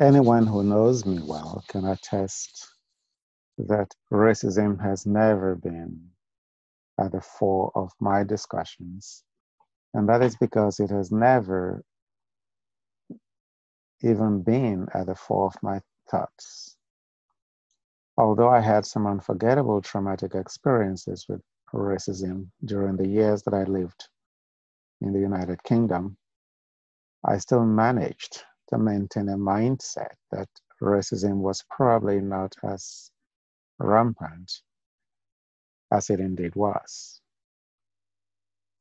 Anyone who knows me well can attest that racism has never been at the fore of my discussions. And that is because it has never even been at the fore of my thoughts. Although I had some unforgettable traumatic experiences with racism during the years that I lived in the United Kingdom, I still managed maintain a mindset that racism was probably not as rampant as it indeed was.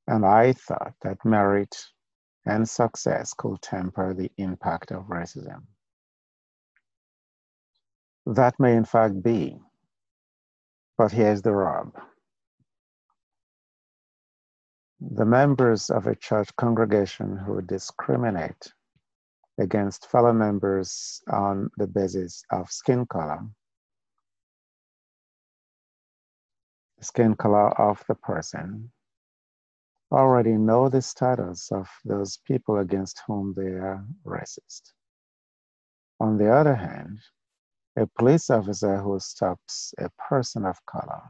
And I thought that merit and success could temper the impact of racism. That may in fact be, but here's the rub. The members of a church congregation who discriminate against fellow members on the basis of skin color, skin color of the person, already know the status of those people against whom they are racist. On the other hand, a police officer who stops a person of color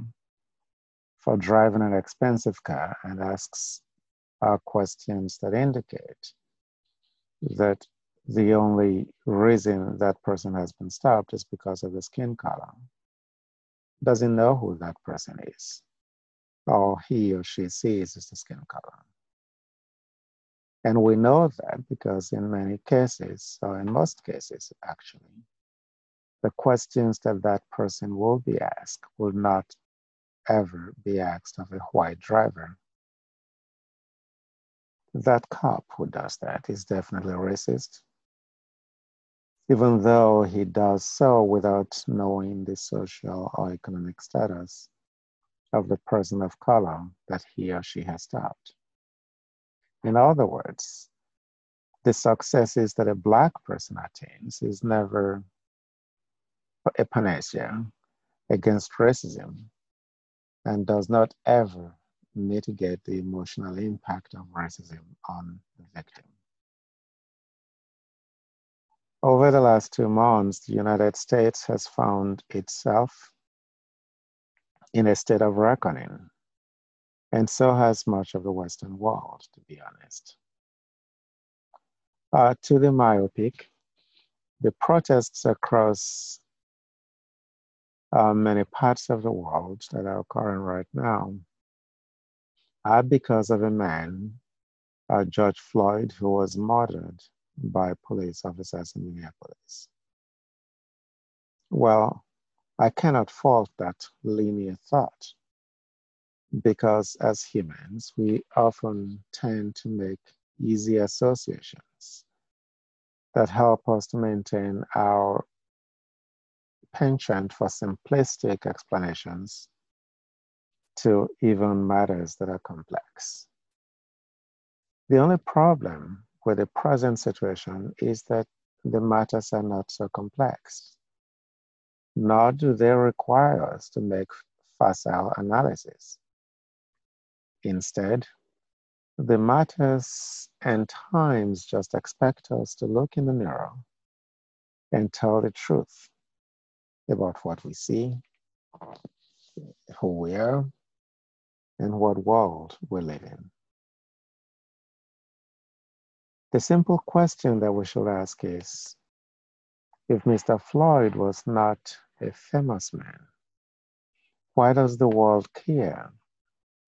for driving an expensive car and asks our questions that indicate that the only reason that person has been stopped is because of the skin color. Doesn't know who that person is. All he or she sees is the skin color. And we know that because in many cases, or in most cases actually, the questions that that person will be asked will not ever be asked of a white driver. That cop who does that is definitely racist, even though he does so without knowing the social or economic status of the person of color that he or she has stopped. In other words, the successes that a Black person attains is never a panacea against racism and does not ever mitigate the emotional impact of racism on the victim. Over the last two months, the United States has found itself in a state of reckoning, and so has much of the Western world, to be honest. Uh, to the myopic, the protests across uh, many parts of the world that are occurring right now are because of a man, uh, George Floyd, who was murdered by police officers in Minneapolis. Well, I cannot fault that linear thought because as humans, we often tend to make easy associations that help us to maintain our penchant for simplistic explanations to even matters that are complex. The only problem with the present situation is that the matters are not so complex, nor do they require us to make facile analysis. Instead, the matters and times just expect us to look in the mirror and tell the truth about what we see, who we are, and what world we live in. The simple question that we should ask is if Mr. Floyd was not a famous man, why does the world care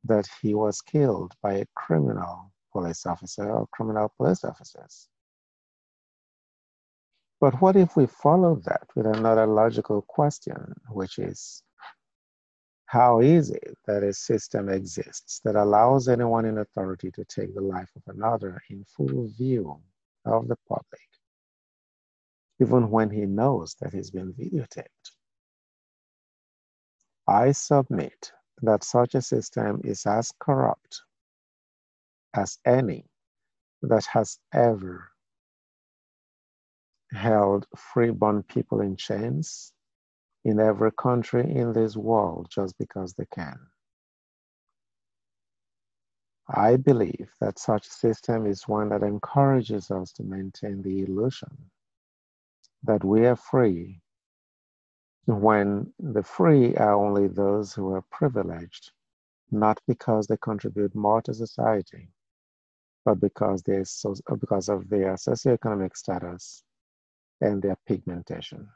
that he was killed by a criminal police officer or criminal police officers? But what if we follow that with another logical question, which is how is it that a system exists that allows anyone in authority to take the life of another in full view of the public, even when he knows that he's been videotaped? I submit that such a system is as corrupt as any that has ever held freeborn people in chains in every country in this world just because they can. I believe that such a system is one that encourages us to maintain the illusion that we are free when the free are only those who are privileged, not because they contribute more to society, but because, they so, because of their socioeconomic status and their pigmentation.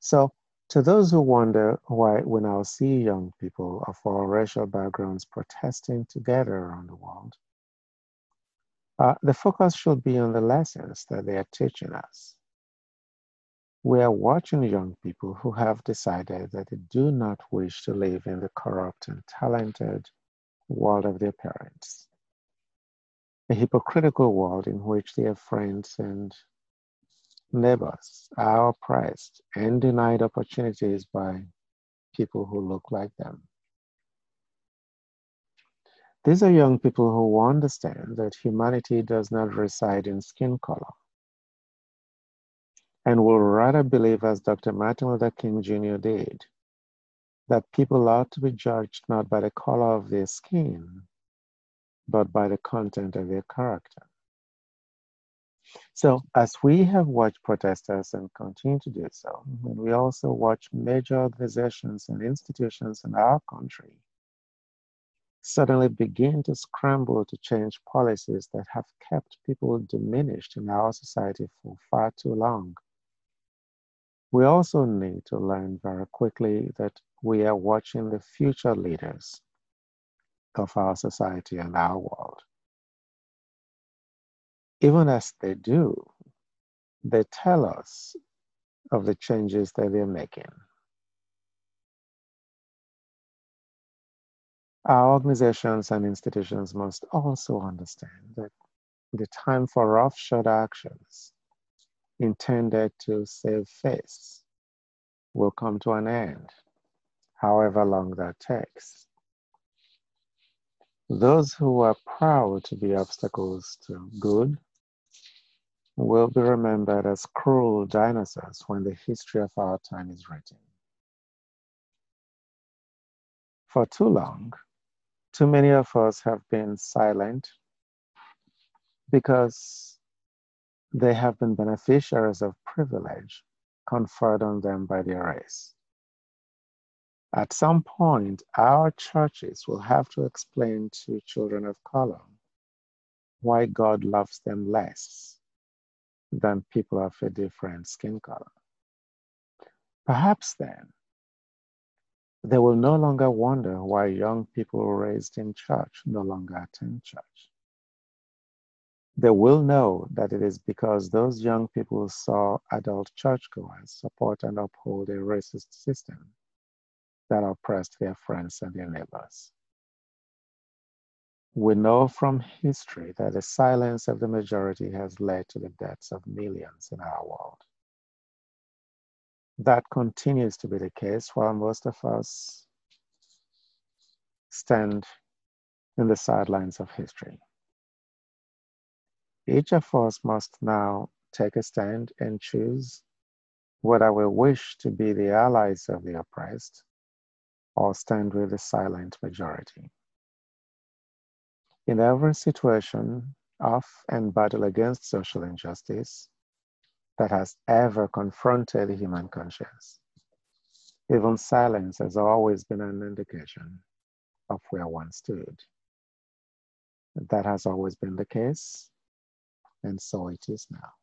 So, to those who wonder why we now see young people of all racial backgrounds protesting together around the world, uh, the focus should be on the lessons that they are teaching us. We are watching young people who have decided that they do not wish to live in the corrupt and talented world of their parents, a hypocritical world in which their friends and neighbors are oppressed and denied opportunities by people who look like them. These are young people who understand that humanity does not reside in skin color and will rather believe, as Dr. Martin Luther King Jr. did, that people ought to be judged not by the color of their skin, but by the content of their character. So, as we have watched protesters and continue to do so, and we also watch major organizations and institutions in our country suddenly begin to scramble to change policies that have kept people diminished in our society for far too long. We also need to learn very quickly that we are watching the future leaders of our society and our world even as they do, they tell us of the changes that they're making. Our organizations and institutions must also understand that the time for roughshod actions intended to save face will come to an end, however long that takes. Those who are proud to be obstacles to good will be remembered as cruel dinosaurs when the history of our time is written. For too long, too many of us have been silent because they have been beneficiaries of privilege conferred on them by their race. At some point, our churches will have to explain to children of color why God loves them less than people of a different skin color. Perhaps then, they will no longer wonder why young people raised in church no longer attend church. They will know that it is because those young people saw adult churchgoers support and uphold a racist system that oppressed their friends and their neighbors. We know from history that the silence of the majority has led to the deaths of millions in our world. That continues to be the case while most of us stand in the sidelines of history. Each of us must now take a stand and choose whether we wish to be the allies of the oppressed or stand with the silent majority. In every situation of and battle against social injustice that has ever confronted human conscience, even silence has always been an indication of where one stood. That has always been the case, and so it is now.